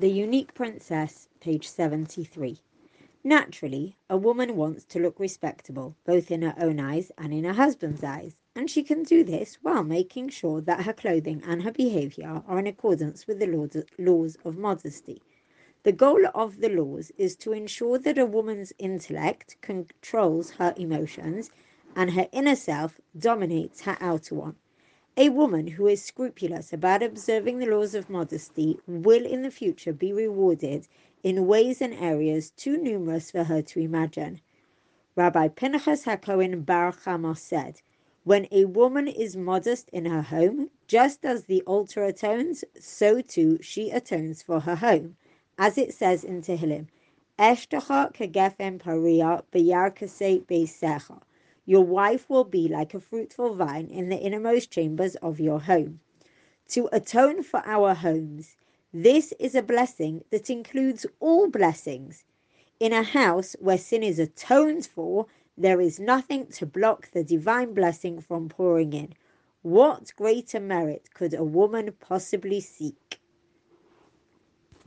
The Unique Princess, page 73. Naturally, a woman wants to look respectable, both in her own eyes and in her husband's eyes, and she can do this while making sure that her clothing and her behavior are in accordance with the laws of modesty. The goal of the laws is to ensure that a woman's intellect controls her emotions and her inner self dominates her outer one. A woman who is scrupulous about observing the laws of modesty will in the future be rewarded in ways and areas too numerous for her to imagine. Rabbi Pinchas HaKohen Bar Chama said, When a woman is modest in her home, just as the altar atones, so too she atones for her home. As it says in Tehillim, Eshtacha kegefem paria b'yarkase beisecha. Your wife will be like a fruitful vine in the innermost chambers of your home. To atone for our homes, this is a blessing that includes all blessings. In a house where sin is atoned for, there is nothing to block the divine blessing from pouring in. What greater merit could a woman possibly seek?